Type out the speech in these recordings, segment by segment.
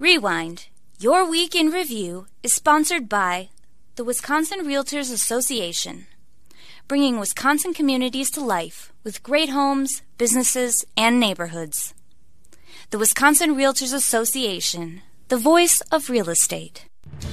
Rewind, your week in review, is sponsored by the Wisconsin Realtors Association, bringing Wisconsin communities to life with great homes, businesses, and neighborhoods. The Wisconsin Realtors Association, the voice of real estate.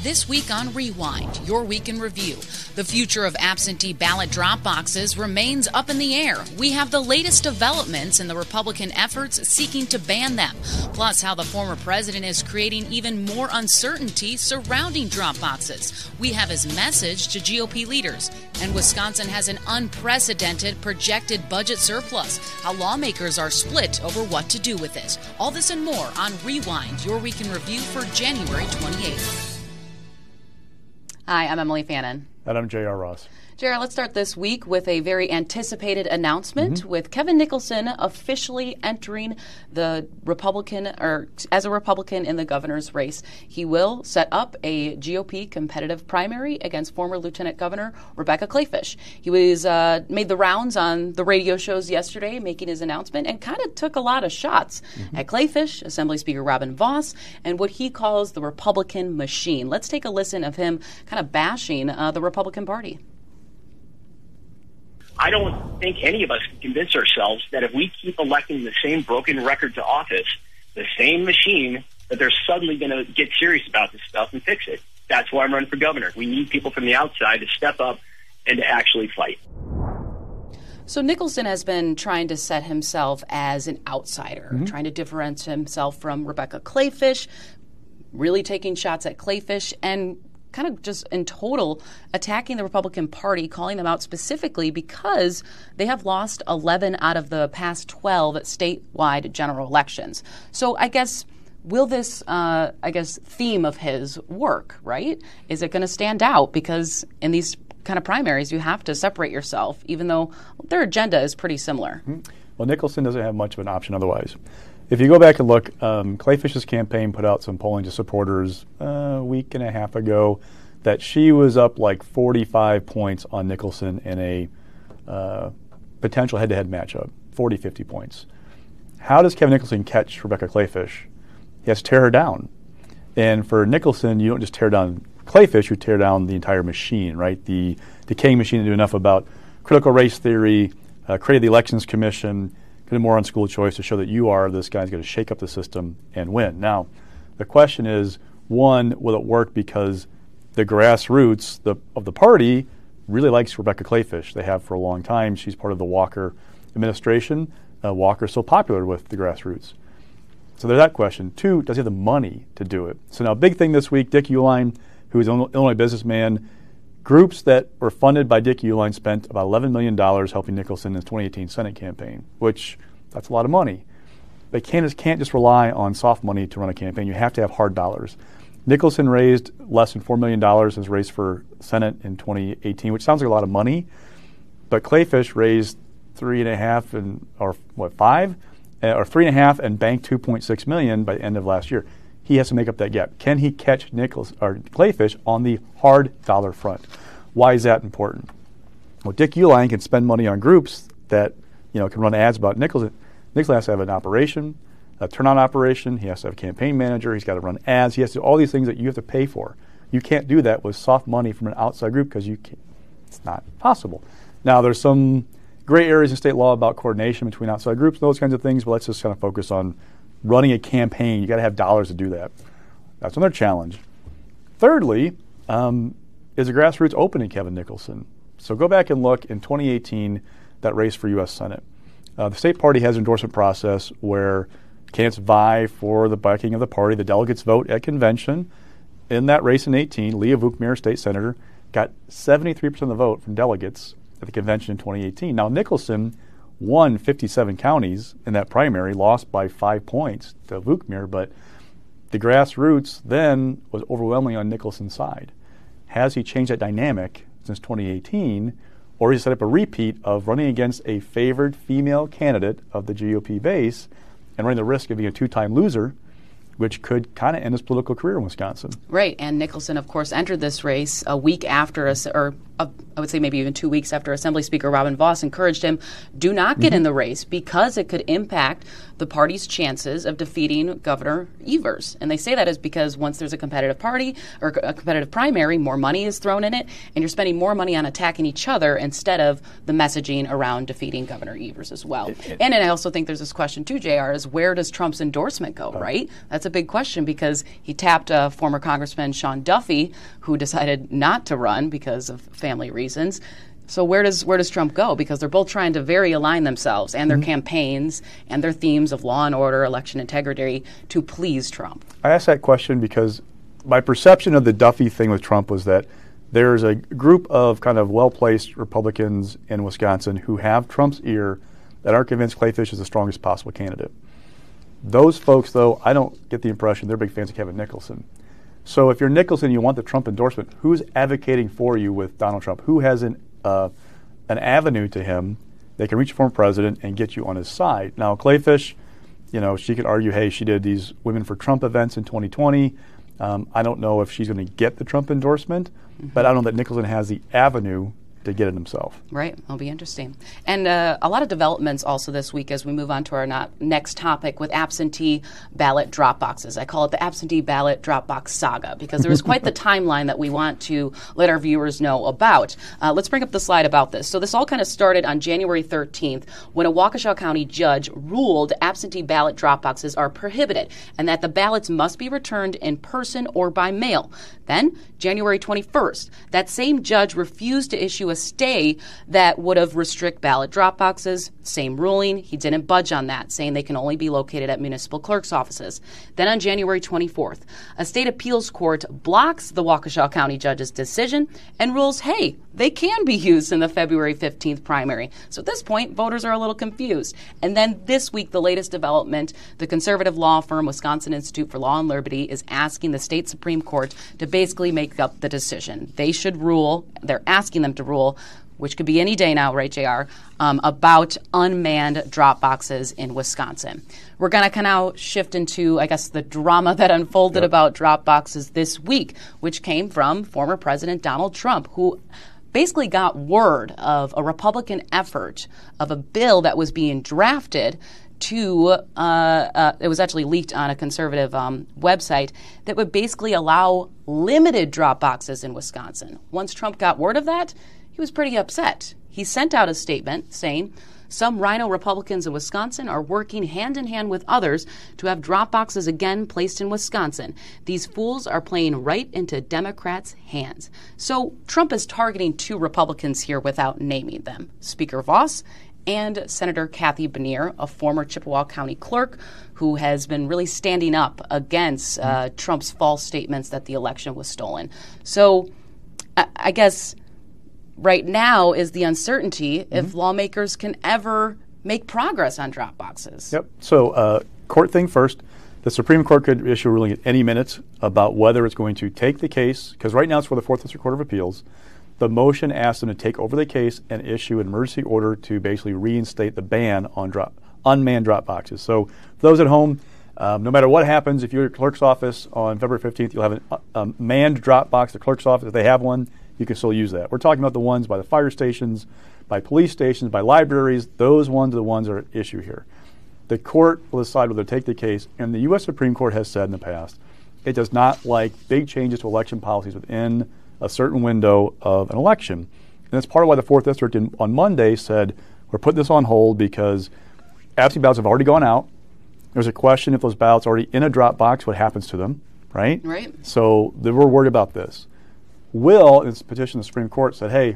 This week on Rewind, your week in review. The future of absentee ballot drop boxes remains up in the air. We have the latest developments in the Republican efforts seeking to ban them, plus how the former president is creating even more uncertainty surrounding drop boxes. We have his message to GOP leaders. And Wisconsin has an unprecedented projected budget surplus, how lawmakers are split over what to do with it. All this and more on Rewind, your week in review for January 28th. Hi, I'm Emilee Fannon. And I'm J.R. Ross. JR, let's start this week with a very anticipated announcement mm-hmm. with Kevin Nicholson officially entering the Republican or as a Republican in the governor's race. He will set up a GOP competitive primary against former Lieutenant Governor Rebecca Kleefisch. He was uh, made the rounds on the radio shows yesterday, making his announcement, and kind of took a lot of shots mm-hmm. at Kleefisch, Assembly Speaker Robin Vos, and what he calls the Republican machine. Let's take a listen of him kind of bashing uh, the Republican Party. I don't think any of us can convince ourselves that if we keep electing the same broken record to office, the same machine, that they're suddenly going to get serious about this stuff and fix it. That's why I'm running for governor. We need people from the outside to step up and to actually fight. So Nicholson has been trying to set himself as an outsider, mm-hmm. trying to differentiate himself from Rebecca Kleefisch, really taking shots at Kleefisch and kind of just in total attacking the Republican Party, calling them out specifically because they have lost 11 out of the past 12 statewide general elections. So I guess will this, uh, I guess, theme of his work, right? Is it going to stand out? Because in these kind of primaries, you have to separate yourself, even though their agenda is pretty similar. Mm-hmm. Well, Nicholson doesn't have much of an option otherwise. If you go back and look, um, Kleefisch's campaign put out some polling to supporters uh, a week and a half ago that she was up like 45 points on Nicholson in a uh, potential head to head matchup 40, 50 points. How does Kevin Nicholson catch Rebecca Kleefisch? He has to tear her down. And for Nicholson, you don't just tear down Kleefisch, you tear down the entire machine, right? The decaying machine to do enough about critical race theory, uh, created the Elections Commission, put more on school choice to show that you are this guy's going to shake up the system and win. Now, the question is one, will it work because the grassroots the, of the party really likes Rebecca Kleefisch. They have for a long time. She's part of the Walker administration. Uh, Walker's so popular with the grassroots. So there's that question. Two, does he have the money to do it? So now, big thing this week, Dick Uihlein, who is an Illinois businessman, groups that were funded by Dick Uihlein spent about $11 million helping Nicholson in his 2018 Senate campaign, which that's a lot of money. They can't, can't just rely on soft money to run a campaign. You have to have hard dollars. Nicholson raised less than $4 million in his race for Senate in 2018, which sounds like a lot of money. But Kleefisch raised three and a half and, or what, five? Uh, or three and a half and banked 2.6 million by the end of last year. He has to make up that gap. Can he catch Nichols or Kleefisch on the hard dollar front? Why is that important? Well, Dick Uihlein can spend money on groups that you know can run ads about Nichols. Nichols has to have an operation a turn-on operation. He has to have a campaign manager. He's got to run ads. He has to do all these things that you have to pay for. You can't do that with soft money from an outside group because you can't, it's not possible. Now, there's some gray areas in state law about coordination between outside groups, and those kinds of things, but let's just kind of focus on running a campaign. You got to have dollars to do that. That's another challenge. Thirdly, um, is the grassroots opening Kevin Nicholson? So go back and look in 2018, that race for U.S. Senate. Uh, the state party has an endorsement process where Candidates vie for the backing of the party. The delegates vote at convention. In that race in 18, Leah Vukmir, state senator, got 73% of the vote from delegates at the convention in 2018. Now, Nicholson won 57 counties in that primary, lost by five points to Vukmir, but the grassroots then was overwhelmingly on Nicholson's side. Has he changed that dynamic since 2018, or has he set up a repeat of running against a favored female candidate of the GOP base? and running the risk of being a two time loser which could kind of end his political career in Wisconsin. Right, and Nicholson, of course, entered this race a week after, a, or a, I would say maybe even two weeks after Assembly Speaker Robin Vos encouraged him, do not get mm-hmm. in the race because it could impact the party's chances of defeating Governor Evers. And they say that is because once there's a competitive party or a competitive primary, more money is thrown in it, and you're spending more money on attacking each other instead of the messaging around defeating Governor Evers as well. It, it, and, and I also think there's this question too, JR, is where does Trump's endorsement go, right? That's a big question because he tapped uh, former Congressman Sean Duffy, who decided not to run because of family reasons. So where does where does Trump go? Because they're both trying to very align themselves and their mm-hmm. campaigns and their themes of law and order, election integrity to please Trump. I asked that question because my perception of the Duffy thing with Trump was that there's a group of kind of well-placed Republicans in Wisconsin who have Trump's ear that aren't convinced Kleefisch is the strongest possible candidate. Those folks, though, I don't get the impression they're big fans of Kevin Nicholson. So if you're Nicholson, you want the Trump endorsement. Who's advocating for you with Donald Trump? Who has an uh, an avenue to him? They can reach a former president and get you on his side. Now, Kleefisch, you know, she could argue, hey, she did these Women for Trump events in 2020. Um, I don't know if she's going to get the Trump endorsement, mm-hmm. but I don't know that Nicholson has the avenue to get it himself. Right, it'll be interesting. And uh, a lot of developments also this week as we move on to our not- next topic with absentee ballot drop boxes. I call it the absentee ballot drop box saga because there was quite the timeline that we want to let our viewers know about. Uh, let's bring up the slide about this. So this all kind of started on January 13th when a Waukesha County judge ruled absentee ballot drop boxes are prohibited and that the ballots must be returned in person or by mail. Then, January 21st, that same judge refused to issue a stay that would have restrict ballot drop boxes. Same ruling. He didn't budge on that, saying they can only be located at municipal clerk's offices. Then on January 24th, a state appeals court blocks the Waukesha County judge's decision and rules, hey, they can be used in the February 15th primary. So at this point, voters are a little confused. And then this week, the latest development, the conservative law firm Wisconsin Institute for Law and Liberty is asking the state Supreme Court to basically make up the decision. They should rule, they're asking them to rule, which could be any day now, right, JR, um, about unmanned drop boxes in Wisconsin. We're going to kind of now shift into, I guess, the drama that unfolded yep. about drop boxes this week, which came from former President Donald Trump, who basically got word of a Republican effort of a bill that was being drafted to, uh, uh, it was actually leaked on a conservative um, website that would basically allow limited drop boxes in Wisconsin. Once Trump got word of that, he was pretty upset. He sent out a statement saying, some RINO Republicans in Wisconsin are working hand in hand with others to have drop boxes again placed in Wisconsin. These fools are playing right into Democrats' hands. So Trump is targeting two Republicans here without naming them Speaker Vos and Senator Kathy Bernier, a former Chippewa County clerk who has been really standing up against uh, Trump's false statements that the election was stolen. So I, I guess right now is the uncertainty mm-hmm. if lawmakers can ever make progress on drop boxes. Yep. So, uh, court thing first. The Supreme Court could issue a ruling at any minute about whether it's going to take the case, because right now it's for the Fourth District Court of Appeals the motion asks them to take over the case and issue an emergency order to basically reinstate the ban on drop, unmanned drop boxes. So, for those at home, um, no matter what happens, if you're at clerk's office on February 15th, you'll have a, uh, a manned drop box at clerk's office. If they have one, you can still use that. We're talking about the ones by the fire stations, by police stations, by libraries. Those ones are the ones that are at issue here. The court will decide whether to take the case, and the U.S. Supreme Court has said in the past it does not like big changes to election policies within a certain window of an election. And that's part of why the Fourth District in, on Monday said we're putting this on hold because absentee ballots have already gone out. There's a question if those ballots are already in a drop box, what happens to them, right? Right. So they were worried about this. Will, in its petition the Supreme Court, said, hey,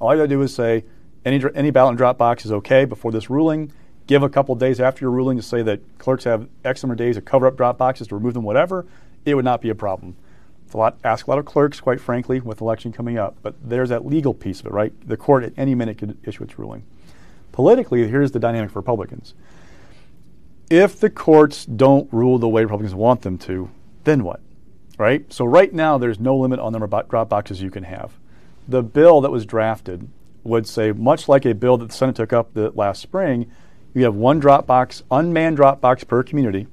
all you got to do is say any, any ballot drop box is okay before this ruling. Give a couple days after your ruling to say that clerks have X number of days to cover up drop boxes, to remove them, whatever. It would not be a problem. It's a lot, ask a lot of clerks, quite frankly, with election coming up. But there's that legal piece of it, right? The court at any minute could issue its ruling. Politically, here's the dynamic for Republicans. If the courts don't rule the way Republicans want them to, then what? Right? So right now, there's no limit on the number of drop boxes you can have. The bill that was drafted would say, much like a bill that the Senate took up the, last spring, you have one drop box, unmanned drop box per community,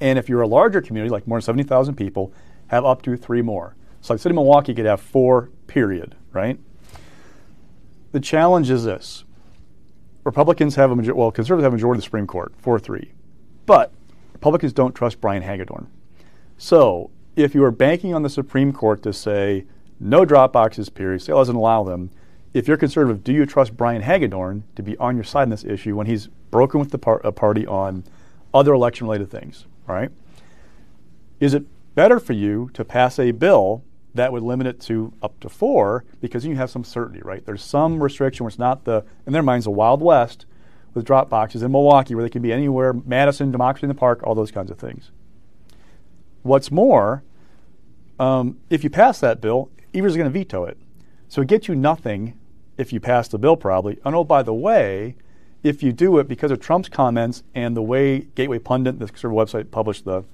And if you're a larger community, like more than 70,000 people, have up to three more. So like the city of Milwaukee could have four, period, right? The challenge is this. Republicans have a majority, well, conservatives have a majority of the Supreme Court, 4-3. But Republicans don't trust Brian Hagedorn. So if you are banking on the Supreme Court to say no drop boxes, period, say doesn't allow them, if you're conservative, do you trust Brian Hagedorn to be on your side in this issue when he's broken with the par- party on other election related things, right? Is it better for you to pass a bill that would limit it to up to four because you have some certainty, right? There's some restriction where it's not the, in their minds, the Wild West with drop boxes in Milwaukee where they can be anywhere, Madison, Democracy in the Park, all those kinds of things. What's more, um, if you pass that bill, Evers is going to veto it. So it gets you nothing if you pass the bill, probably. And oh, by the way, if you do it because of Trump's comments and the way Gateway Pundit, the conservative website, published the,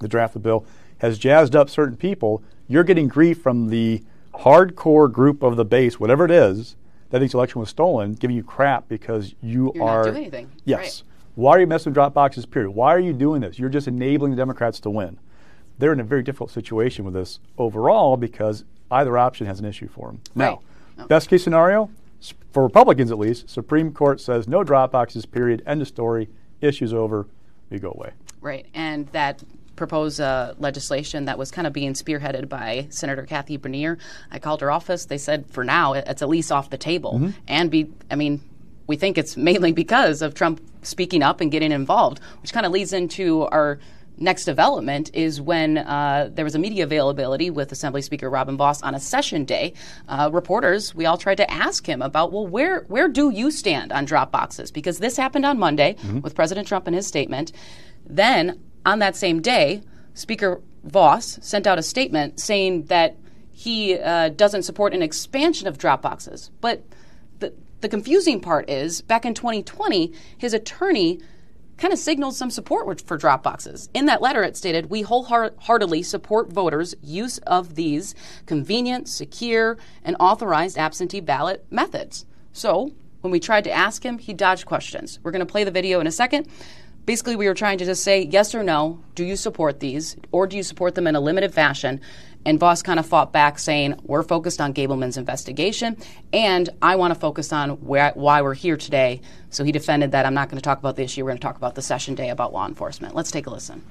the draft of the bill, has jazzed up certain people, you're getting grief from the hardcore group of the base, whatever it is, that thinks the election was stolen, giving you crap because you You're are. not doing anything. Yes. Right. Why are you messing with drop boxes, period? Why are you doing this? You're just enabling the Democrats to win. They're in a very difficult situation with this overall because either option has an issue for them. Now, Right. best case scenario, for Republicans at least, Supreme Court says no drop boxes, period, end of story, issue's over, we go away. Right, and that proposed uh, legislation that was kind of being spearheaded by Senator Kathy Bernier. I called her office. They said for now it's at least off the table, and be I mean. We think it's mainly because of Trump speaking up and getting involved, which kind of leads into our next development is when uh, there was a media availability with Assembly Speaker Robin Vos on a session day. Uh, reporters, we all tried to ask him about, well, where where do you stand on drop boxes? Because this happened on Monday with President Trump and his statement. Then on that same day, Speaker Vos sent out a statement saying that he uh, doesn't support an expansion of drop boxes, but the the confusing part is back in 2020, his attorney kind of signaled some support for drop boxes. In that letter, it stated, We wholeheartedly support voters' use of these convenient, secure, and authorized absentee ballot methods. So, when we tried to ask him, he dodged questions. We're going to play the video in a second. Basically, we were trying to just say yes or no. Do you support these, or do you support them in a limited fashion? And Vos kind of fought back, saying, We're focused on Gableman's investigation, and I want to focus on where, why we're here today. So he defended that I'm not going to talk about the issue. We're going to talk about the session day about law enforcement. Let's take a listen.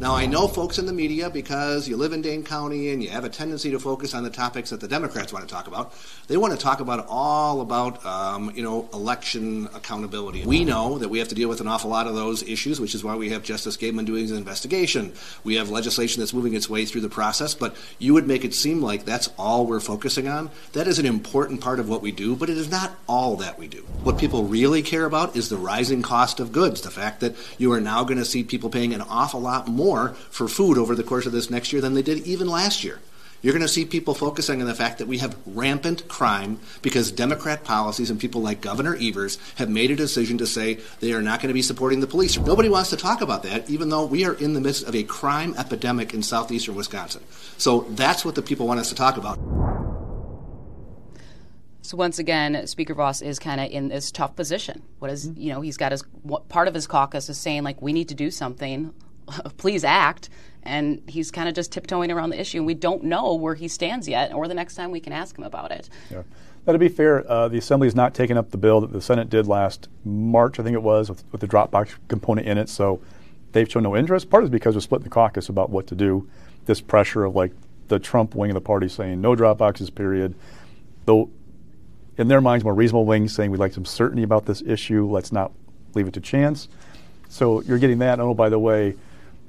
Now, I know folks in the media, because you live in Dane County and you have a tendency to focus on the topics that the Democrats want to talk about, they want to talk about all about, um, you know, election accountability. We know that we have to deal with an awful lot of those issues, which is why we have Justice Gableman doing his investigation. We have legislation that's moving its way through the process, but you would make it seem like that's all we're focusing on. That is an important part of what we do, but it is not all that we do. What people really care about is the rising cost of goods, the fact that you are now going to see people paying an awful lot more for food over the course of this next year than they did even last year. You're going to see people focusing on the fact that we have rampant crime because Democrat policies and people like Governor Evers have made a decision to say they are not going to be supporting the police. Nobody wants to talk about that, even though we are in the midst of a crime epidemic in southeastern Wisconsin. So that's what the people want us to talk about. So once again, Speaker Vos is kind of in this tough position. What is mm-hmm. you know he's got his what, part of his caucus is saying like we need to do something, please act, and he's kind of just tiptoeing around the issue, we don't know where he stands yet, or the next time we can ask him about it. Yeah. Now, to be fair, uh, the Assembly has not taken up the bill that the Senate did last March, I think it was, with, with the Dropbox component in it. So they've shown no interest. Part is because we're splitting the caucus about what to do. This pressure of like the Trump wing of the party saying no Dropboxes, period. Though, in their minds, more reasonable wing saying we'd like some certainty about this issue. Let's not leave it to chance. So you're getting that. Oh, by the way,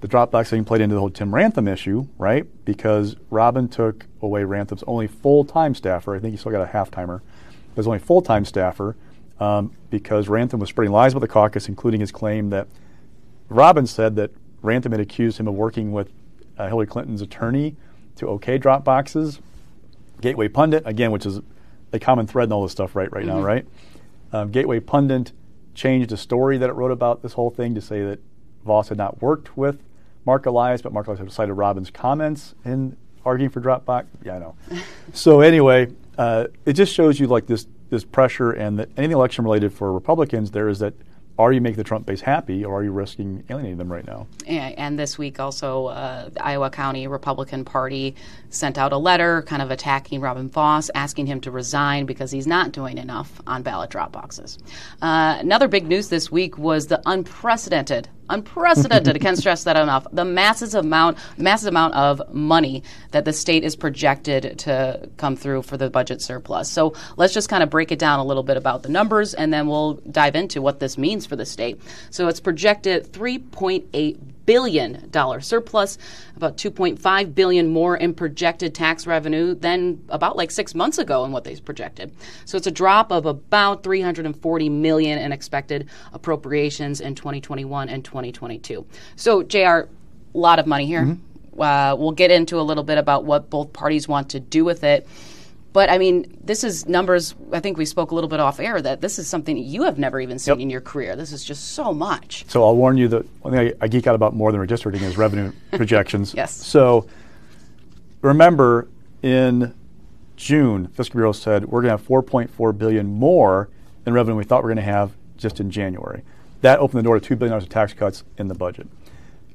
the Dropbox thing played into the whole Tim Ramthun issue, right? Because Robin took away Ramthun's only full-time staffer. I think he still got a half-timer. His only full-time staffer um, because Ramthun was spreading lies about the caucus, including his claim that Robin said that Ramthun had accused him of working with uh, Hillary Clinton's attorney to okay Dropboxes. Gateway Pundit, again, which is a common thread in all this stuff right right now, right? Um, Gateway Pundit changed a story that it wrote about this whole thing to say that Vos had not worked with Mark Elias, but Mark Elias had cited Robin's comments in arguing for Dropbox. Yeah, I know. so anyway, uh, it just shows you like this this pressure and that anything election related for Republicans, there is that are you making the Trump base happy or are you risking alienating them right now? And, and this week, also, uh, the Iowa County Republican Party sent out a letter kind of attacking Robin Vos, asking him to resign because he's not doing enough on ballot drop boxes. Uh, another big news this week was the unprecedented unprecedented. I can't stress that enough. The massive amount, massive amount of money that the state is projected to come through for the budget surplus. So let's just kind of break it down a little bit about the numbers, and then we'll dive into what this means for the state. So it's projected 3.8 billion dollar surplus, about 2.5 billion more in projected tax revenue than about like 6 months ago in what they projected. So it's a drop of about 340 million in expected appropriations in 2021 and 2022. So JR a lot of money here. Mm-hmm. Uh, we'll get into a little bit about what both parties want to do with it. But I mean, this is numbers. I think we spoke a little bit off air that this is something you have never even seen yep. in your career. This is just so much. So I'll warn you that one thing I, I geek out about more than redistricting is revenue projections. Yes. So remember, in June, Fiscal Bureau said we're going to have 4.4 billion more in revenue we thought we were going to have just in January. That opened the door to two billion dollars of tax cuts in the budget.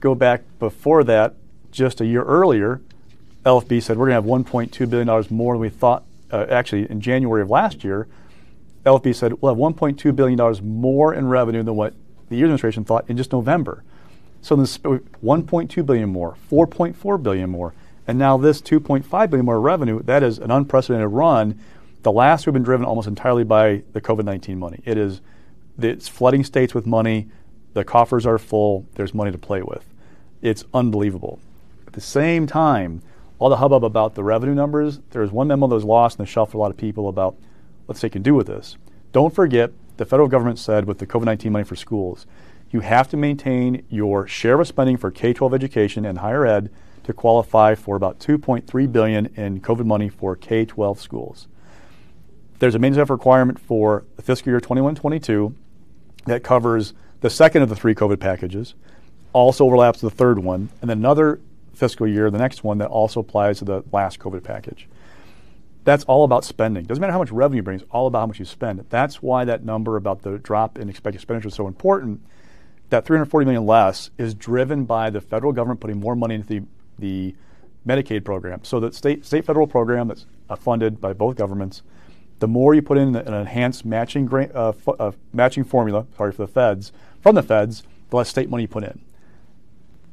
Go back before that, just a year earlier, LFB said we're going to have 1.2 billion dollars more than we thought uh, actually in January of last year, LFB said we'll have 1.2 billion dollars more in revenue than what the year administration thought in just November. So this 1.2 billion more, 4.4 billion more, and now this 2.5 billion more revenue. That is an unprecedented run. The last we've been driven almost entirely by the COVID-19 money. It is it's flooding states with money. The coffers are full. There's money to play with. It's unbelievable. At the same time, all the hubbub about the revenue numbers, there was one memo that was lost in the shelf for a lot of people about what they can do with this. Don't forget, the federal government said with the COVID 19 money for schools, you have to maintain your share of spending for K 12 education and higher ed to qualify for about 2.3 billion in COVID money for K 12 schools. There's a maintenance requirement for the fiscal year 21 22 that covers the second of the three COVID packages, also overlaps the third one, and then another fiscal year, the next one that also applies to the last COVID package. That's all about spending. Doesn't matter how much revenue brings, all about how much you spend. That's why that number about the drop in expected expenditure is so important. That 340 million less is driven by the federal government putting more money into the, the Medicaid program. So the state state federal program that's uh, funded by both governments, the more you put in an enhanced matching grant, uh, uh, matching formula, sorry for the feds from the feds, the less state money you put in.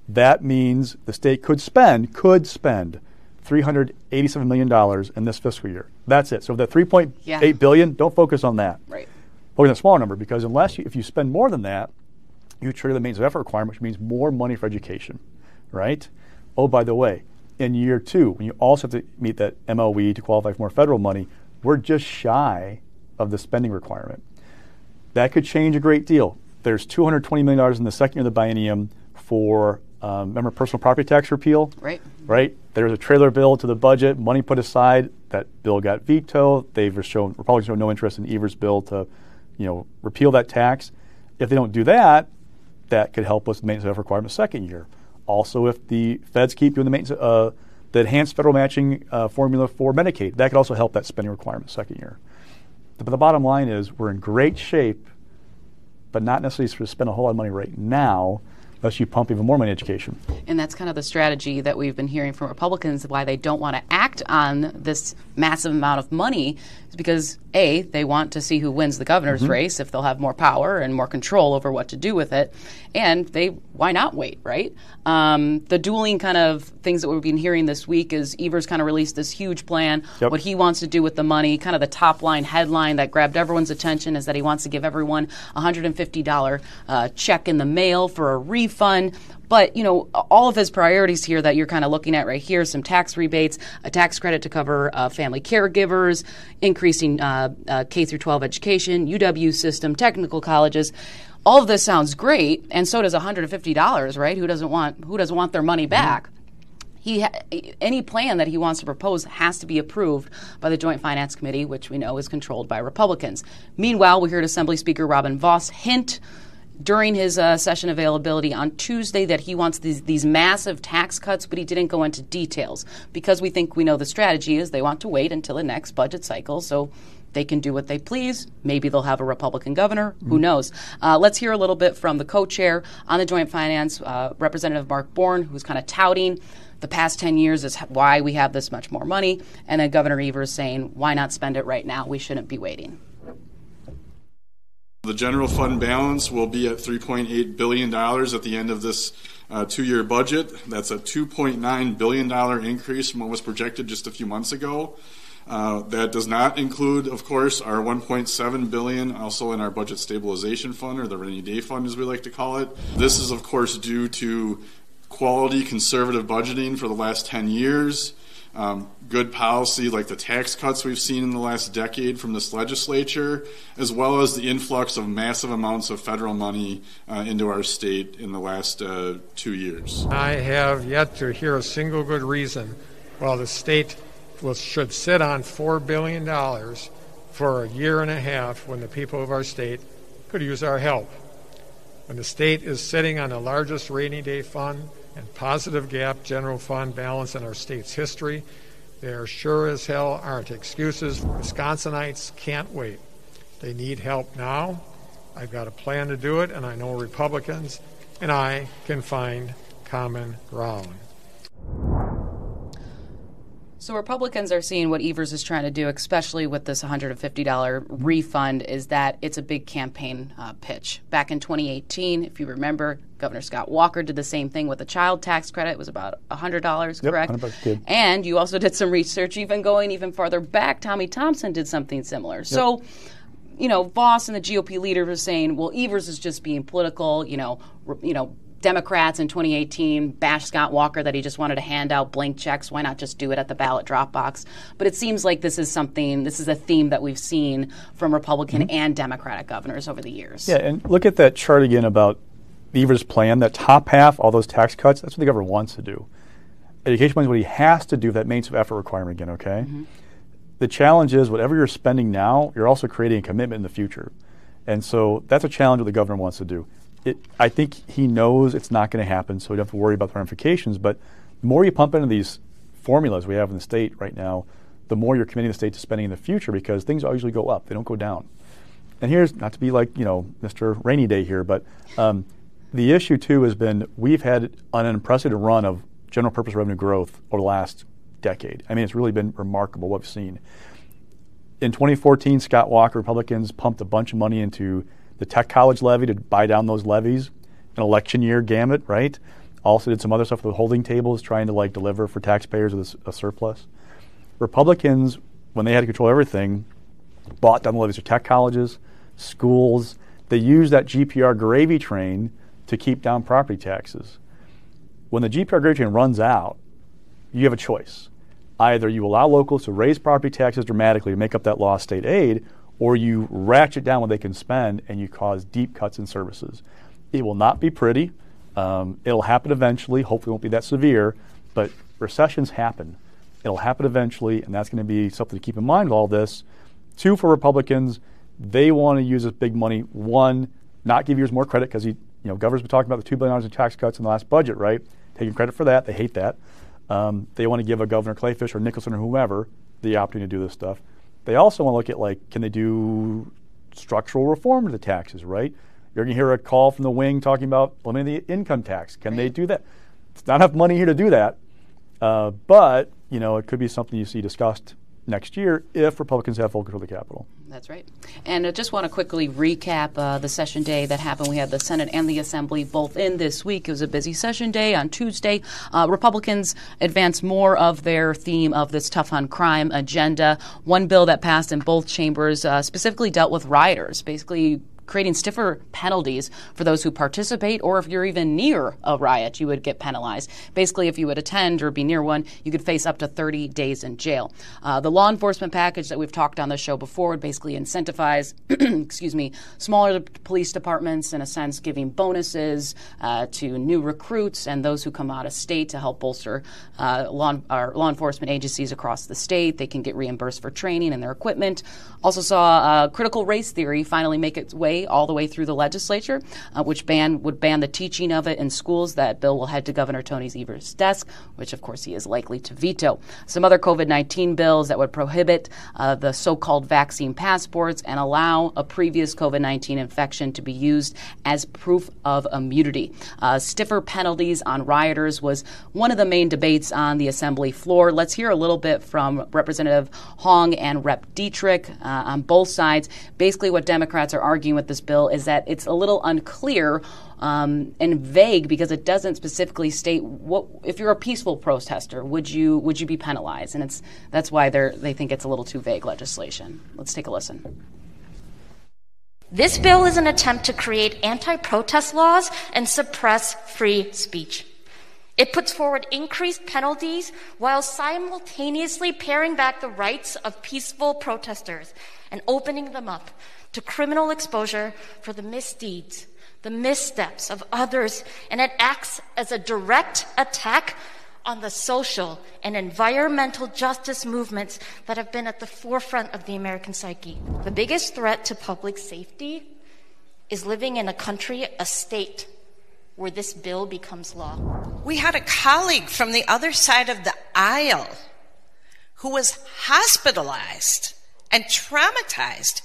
That means the state could spend, could spend $387 million in this fiscal year. That's it. So the 3.8 yeah. billion, don't focus on that. Right. Focus on a smaller number because unless you, if you spend more than that, you trigger the means of effort requirement, which means more money for education, right? Oh, by the way, in year two, when you also have to meet that MOE to qualify for more federal money, we're just shy of the spending requirement. That could change a great deal. There's $220 million in the second year of the biennium for um, remember personal property tax repeal? Right. Right. There was a trailer bill to the budget, money put aside. That bill got vetoed. They've shown Republicans show no interest in Evers' bill to, you know, repeal that tax. If they don't do that, that could help with maintenance of requirement second year. Also, if the feds keep doing the maintenance, uh, the enhanced federal matching uh, formula for Medicaid, that could also help that spending requirement second year. But the bottom line is we're in great shape, but not necessarily to spend a whole lot of money right now unless you pump even more money in education. And that's kind of the strategy that we've been hearing from Republicans why they don't want to act on this massive amount of money is because a they want to see who wins the governor's mm-hmm. race if they'll have more power and more control over what to do with it, and they why not wait right? Um, the dueling kind of things that we've been hearing this week is Evers kind of released this huge plan, yep. what he wants to do with the money. Kind of the top line headline that grabbed everyone's attention is that he wants to give everyone a hundred and fifty dollar uh, check in the mail for a refund. Fun, but you know, all of his priorities here that you're kind of looking at right here: some tax rebates, a tax credit to cover uh, family caregivers, increasing uh, uh, K through 12 education, UW system, technical colleges. All of this sounds great, and so does $150, right? Who doesn't want who doesn't want their money back? He ha- any plan that he wants to propose has to be approved by the Joint Finance Committee, which we know is controlled by Republicans. Meanwhile, we heard Assembly Speaker Robin Vos hint during his uh, session availability on Tuesday that he wants these, these massive tax cuts, but he didn't go into details because we think we know the strategy is they want to wait until the next budget cycle. So they can do what they please. Maybe they'll have a Republican governor. Mm-hmm. Who knows? Uh, let's hear a little bit from the co chair on the Joint Finance, uh, Representative Mark Born, who's kind of touting the past 10 years is why we have this much more money. And then Governor Evers saying, why not spend it right now? We shouldn't be waiting. The general fund balance will be at $3.8 billion at the end of this uh, two year budget. That's a $2.9 billion increase from what was projected just a few months ago. Uh, that does not include, of course, our 1.7 billion, also in our budget stabilization fund or the rainy day fund, as we like to call it. This is, of course, due to quality conservative budgeting for the last 10 years, um, good policy like the tax cuts we've seen in the last decade from this legislature, as well as the influx of massive amounts of federal money uh, into our state in the last uh, two years. I have yet to hear a single good reason why the state will, should sit on $4 billion for a year and a half when the people of our state could use our help. When the state is sitting on the largest rainy day fund and positive gap general fund balance in our state's history. There sure as hell aren't excuses. Wisconsinites can't wait. They need help now. I've got a plan to do it, and I know Republicans and I can find common ground. So Republicans are seeing what Evers is trying to do, especially with this $150 refund, is that it's a big campaign uh, pitch. Back in 2018, if you remember, Governor Scott Walker did the same thing with the child tax credit. It was about $100, yep, correct? 100 and you also did some research, even going even farther back. Tommy Thompson did something similar. Yep. So you know, Vos and the GOP leader was saying, well, Evers is just being political, you know, you know, Democrats in 2018 bashed Scott Walker that he just wanted to hand out blank checks. Why not just do it at the ballot drop box? But it seems like this is something, this is a theme that we've seen from Republican mm-hmm. and Democratic governors over the years. Yeah, and look at that chart again about Evers' plan. That top half, all those tax cuts, that's what the governor wants to do. Education money is what he has to do, that maintenance of effort requirement again, okay? Mm-hmm. The challenge is whatever you're spending now, you're also creating a commitment in the future. And so that's a challenge that the governor wants to do it, I think he knows it's not going to happen, so we don't have to worry about the ramifications. But the more you pump into these formulas we have in the state right now, the more you're committing the state to spending in the future because things usually go up, they don't go down. And here's not to be like, you know, Mr. Rainy Day here, but um, the issue too has been we've had an unprecedented run of general purpose revenue growth over the last decade. I mean, it's really been remarkable what we've seen. In 2014, Scott Walker, Republicans pumped a bunch of money into the tech college levy to buy down those levies, an election year gamut, right? Also did some other stuff with holding tables, trying to like deliver for taxpayers with a, a surplus. Republicans, when they had to control everything, bought down the levies of tech colleges, schools. They used that GPR gravy train to keep down property taxes. When the GPR gravy train runs out, you have a choice. Either you allow locals to raise property taxes dramatically to make up that lost state aid, or you ratchet down what they can spend and you cause deep cuts in services. It will not be pretty. Um, it'll happen eventually. Hopefully, it won't be that severe, but recessions happen. It'll happen eventually, and that's going to be something to keep in mind with all this. Two, for Republicans, they want to use this big money. One, not give Evers more credit because you know, governor's been talking about the $2 billion in tax cuts in the last budget, right? Taking credit for that. They hate that. Um, they want to give a Governor Kleefisch or Nicholson or whomever the opportunity to do this stuff. They also want to look at like, can they do structural reform to the taxes, right? You're going to hear a call from the wing talking about eliminating the income tax. Can right. they do that? It's not enough money here to do that, uh, but you know it could be something you see discussed next year if Republicans have full control of the Capitol. That's right. And I just want to quickly recap uh, the session day that happened. We had the Senate and the Assembly both in this week. It was a busy session day on Tuesday. Uh, Republicans advanced more of their theme of this tough on crime agenda. One bill that passed in both chambers uh, specifically dealt with rioters, basically creating stiffer penalties for those who participate, or if you're even near a riot, you would get penalized. Basically, if you would attend or be near one, you could face up to 30 days in jail. Uh, the law enforcement package that we've talked on the show before would basically incentivize, excuse me, smaller police departments in a sense, giving bonuses uh, to new recruits and those who come out of state to help bolster uh, law, law enforcement agencies across the state. They can get reimbursed for training and their equipment. Also saw uh, critical race theory finally make its way way all the way through the legislature, uh, which ban would ban the teaching of it in schools. That bill will head to Governor Tony Evers' desk, which of course he is likely to veto. Some other COVID 19 bills that would prohibit uh, the so called vaccine passports and allow a previous COVID 19 infection to be used as proof of immunity. Uh, stiffer penalties on rioters was one of the main debates on the assembly floor. Let's hear a little bit from Representative Hong and Rep. Dittrich uh, on both sides. Basically, what Democrats are arguing with this bill is that it's a little unclear um, and vague because it doesn't specifically state what if you're a peaceful protester would you would you be penalized and it's that's why they they think it's a little too vague legislation. Let's take a listen. This bill is an attempt to create anti-protest laws and suppress free speech. It puts forward increased penalties while simultaneously paring back the rights of peaceful protesters and opening them up to criminal exposure for the misdeeds, the missteps of others, and it acts as a direct attack on the social and environmental justice movements that have been at the forefront of the American psyche. The biggest threat to public safety is living in a country, a state, where this bill becomes law. We had a colleague from the other side of the aisle who was hospitalized and traumatized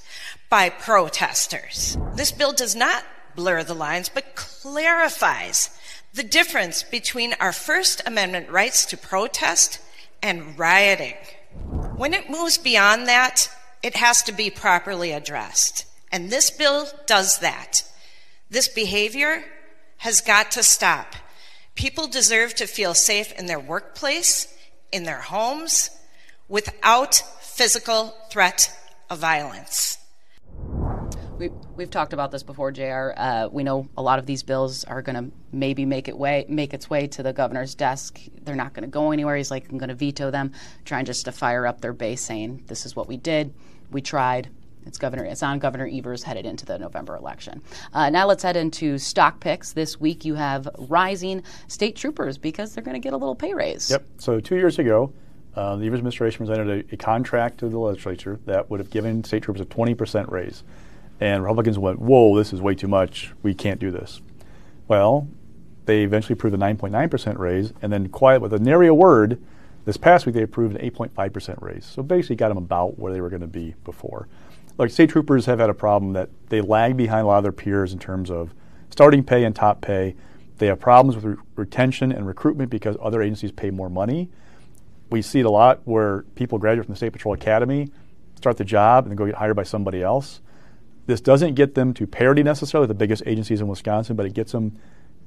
by protesters. This bill does not blur the lines, but clarifies the difference between our First Amendment rights to protest and rioting. When it moves beyond that, it has to be properly addressed. And this bill does that. This behavior has got to stop. People deserve to feel safe in their workplace, in their homes, without physical threat of violence. We, we've talked about this before, Jr. Uh, we know a lot of these bills are going to maybe make it way make its way to the governor's desk. They're not going to go anywhere. He's like, I'm going to veto them, trying just to fire up their base, saying this is what we did, we tried. It's Governor. It's on Governor Evers headed into the November election. Uh, now let's head into stock picks. This week you have rising state troopers because they're going to get a little pay raise. Yep. So two years ago, uh, the Evers administration presented a, a, contract to the legislature that would have given state troopers a 20% raise. And Republicans went, whoa, this is way too much. We can't do this. Well, they eventually approved a 9.9% raise, and then, quiet with a nary a word, this past week they approved an 8.5% raise. So basically, got them about where they were going to be before. Like state troopers have had a problem that they lag behind a lot of their peers in terms of starting pay and top pay. They have problems with re- retention and recruitment because other agencies pay more money. We see it a lot where people graduate from the State Patrol Academy, start the job, and then go get hired by somebody else. This doesn't get them to parity necessarily the biggest agencies in Wisconsin, but it gets them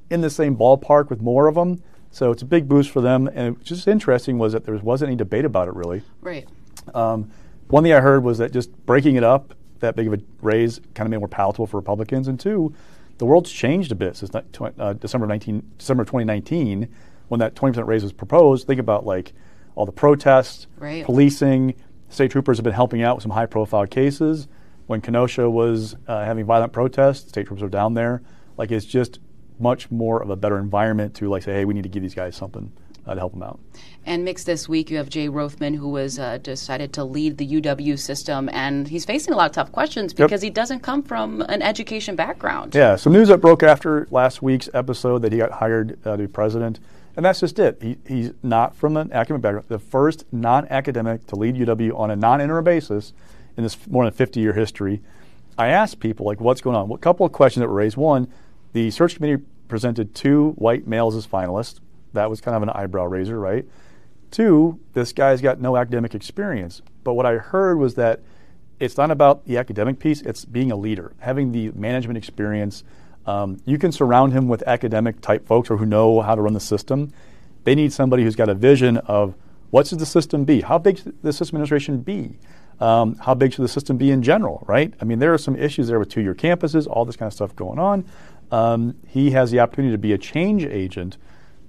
in the same ballpark with more of them. So it's a big boost for them. And just interesting was that there wasn't any debate about it really. Right. Um, one thing I heard was that just breaking it up that big of a raise kind of made it more palatable for Republicans. And two, the world's changed a bit since uh, December 19, December 2019 when that 20% raise was proposed. Think about like all the protests, right. policing. State troopers have been helping out with some high-profile cases when Kenosha was uh, having violent protests, state troops were down there. Like it's just much more of a better environment to like say, hey, we need to give these guys something uh, to help them out. And mixed this week, you have Jay Rothman, who was uh, decided to lead the UW system, and he's facing a lot of tough questions because yep. he doesn't come from an education background. Yeah, some news that broke after last week's episode that he got hired uh, to be president, and that's just it. He, he's not from an academic background. The first non-academic to lead UW on a non-interim basis in this more than 50 year history. I asked people, like, what's going on? A couple of questions that were raised. One, the search committee presented two white males as finalists. That was kind of an eyebrow raiser, right? Two, this guy's got no academic experience. But what I heard was that it's not about the academic piece, it's being a leader, having the management experience. Um, you can surround him with academic type folks or who know how to run the system. They need somebody who's got a vision of what should the system be? How big should the system administration be? Um, how big should the system be in general, right? I mean, there are some issues there with two year campuses, all this kind of stuff going on. Um, he has the opportunity to be a change agent.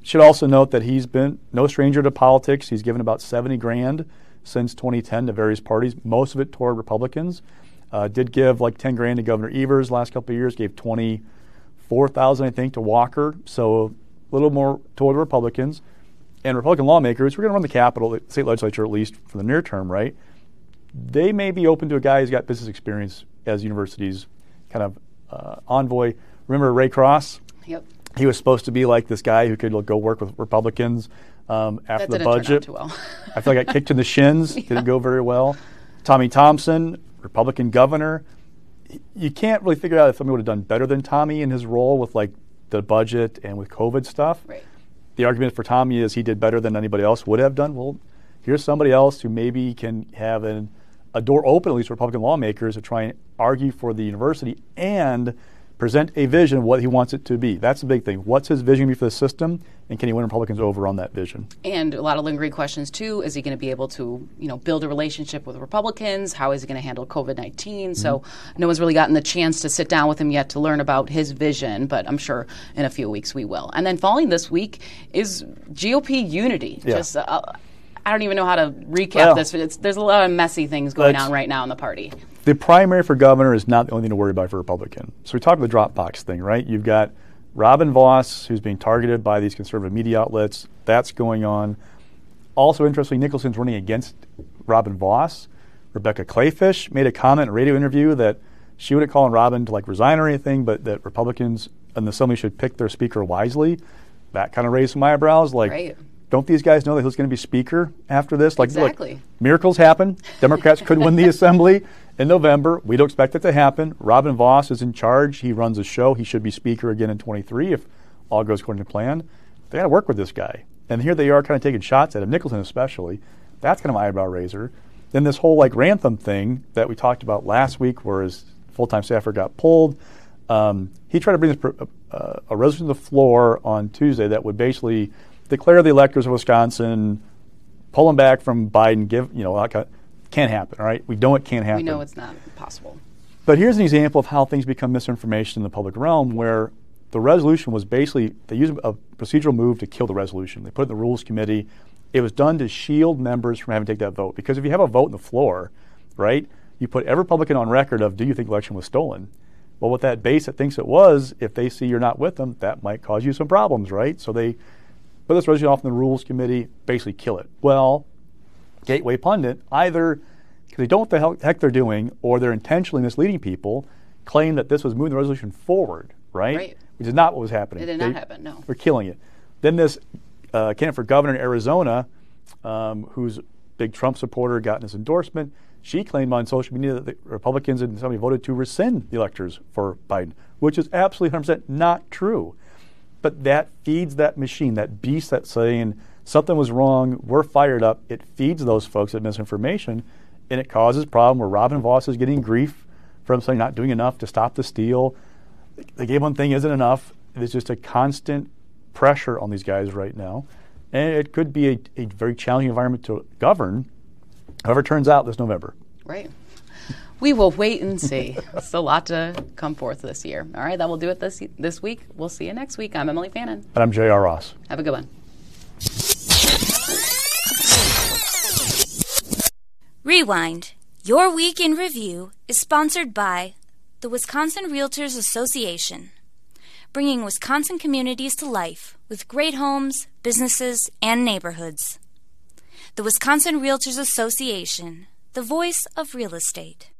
Should also note that he's been no stranger to politics. He's given about 70 grand since 2010 to various parties, most of it toward Republicans. Uh, did give like 10 grand to Governor Evers last couple of years, gave 24,000, I think, to Walker. So a little more toward Republicans. And Republican lawmakers, we're going to run the Capitol, state legislature at least for the near term, right? They may be open to a guy who's got business experience as universities kind of uh, envoy. Remember Ray Cross? Yep. He was supposed to be like this guy who could go work with Republicans um, after that the budget. Well. I feel like I got kicked in the shins. yeah. Didn't go very well. Tommy Thompson, Republican governor. You can't really figure out if somebody would have done better than Tommy in his role with like the budget and with COVID stuff. Right. The argument for Tommy is he did better than anybody else would have done. Well, here's somebody else who maybe can have an, a door open, at least for Republican lawmakers, to try and argue for the university and present a vision of what he wants it to be. That's the big thing. What's his vision be for the system, and can he win Republicans over on that vision? And a lot of lingering questions too. Is he going to be able to, you know, build a relationship with Republicans? How is he going to handle COVID 19 mm-hmm. So no one's really gotten the chance to sit down with him yet to learn about his vision, but I'm sure in a few weeks we will. And then following this week is GOP unity. Yeah. Just. Uh, I don't even know how to recap well, this, but it's, there's a lot of messy things going on right now in the party. The primary for governor is not the only thing to worry about for Republican. So we talked about the Dropbox thing, right? You've got Robin Vos, who's being targeted by these conservative media outlets. That's going on. Also, interestingly, Nicholson's running against Robin Vos. Rebecca Kleefisch made a comment in a radio interview that she wouldn't call on Robin to like resign or anything, but that Republicans in the Assembly should pick their speaker wisely. That kind of raised some eyebrows. Like, right don't these guys know that he's going to be speaker after this? Like, exactly. Look, miracles happen. Democrats could win the assembly in November. We don't expect it to happen. Robin Vos is in charge. He runs a show. He should be speaker again in 23 if all goes according to plan. They got to work with this guy. And here they are kind of taking shots at him, Nicholson especially. That's kind of an eyebrow raiser. Then this whole like Ramthun thing that we talked about last week, where his full-time staffer got pulled. Um, he tried to bring this, uh, a resolution to the floor on Tuesday that would basically – declare the electors of Wisconsin, pull them back from Biden, give, you know, like uh, can't happen, all right? We know it can't happen. We know it's not possible. But here's an example of how things become misinformation in the public realm where the resolution was basically, they used a procedural move to kill the resolution. They put it in the Rules Committee. It was done to shield members from having to take that vote. Because if you have a vote on the floor, right, you put every Republican on record of, do you think the election was stolen? Well, what that base that thinks it was, if they see you're not with them, that might cause you some problems, right? So they put this resolution off in the Rules Committee, basically kill it. Well, Gateway Pundit, either because they don't know what the heck they're doing or they're intentionally misleading people, claim that this was moving the resolution forward, right? Right. Which is not what was happening. It did they, not happen, no. We're killing it. Then this uh, candidate for governor in Arizona, um, who's a big Trump supporter, got his endorsement, she claimed on social media that the Republicans and somebody voted to rescind the electors for Biden, which is absolutely 100% not true. But that feeds that machine, that beast that's saying something was wrong, we're fired up. It feeds those folks that misinformation, and it causes problem where Robin Vos is getting grief from saying not doing enough to stop the steal. The Gableman thing isn't enough. It's just a constant pressure on these guys right now. And it could be a, a very challenging environment to govern, however it turns out this November. Right. We will wait and see. it's a lot to come forth this year. All right, that will do it this this week. We'll see you next week. I'm Emilee Fannon. And I'm J.R. Ross. Have a good one. Rewind. Your Week in Review is sponsored by the Wisconsin Realtors Association, bringing Wisconsin communities to life with great homes, businesses, and neighborhoods. The Wisconsin Realtors Association, the voice of real estate.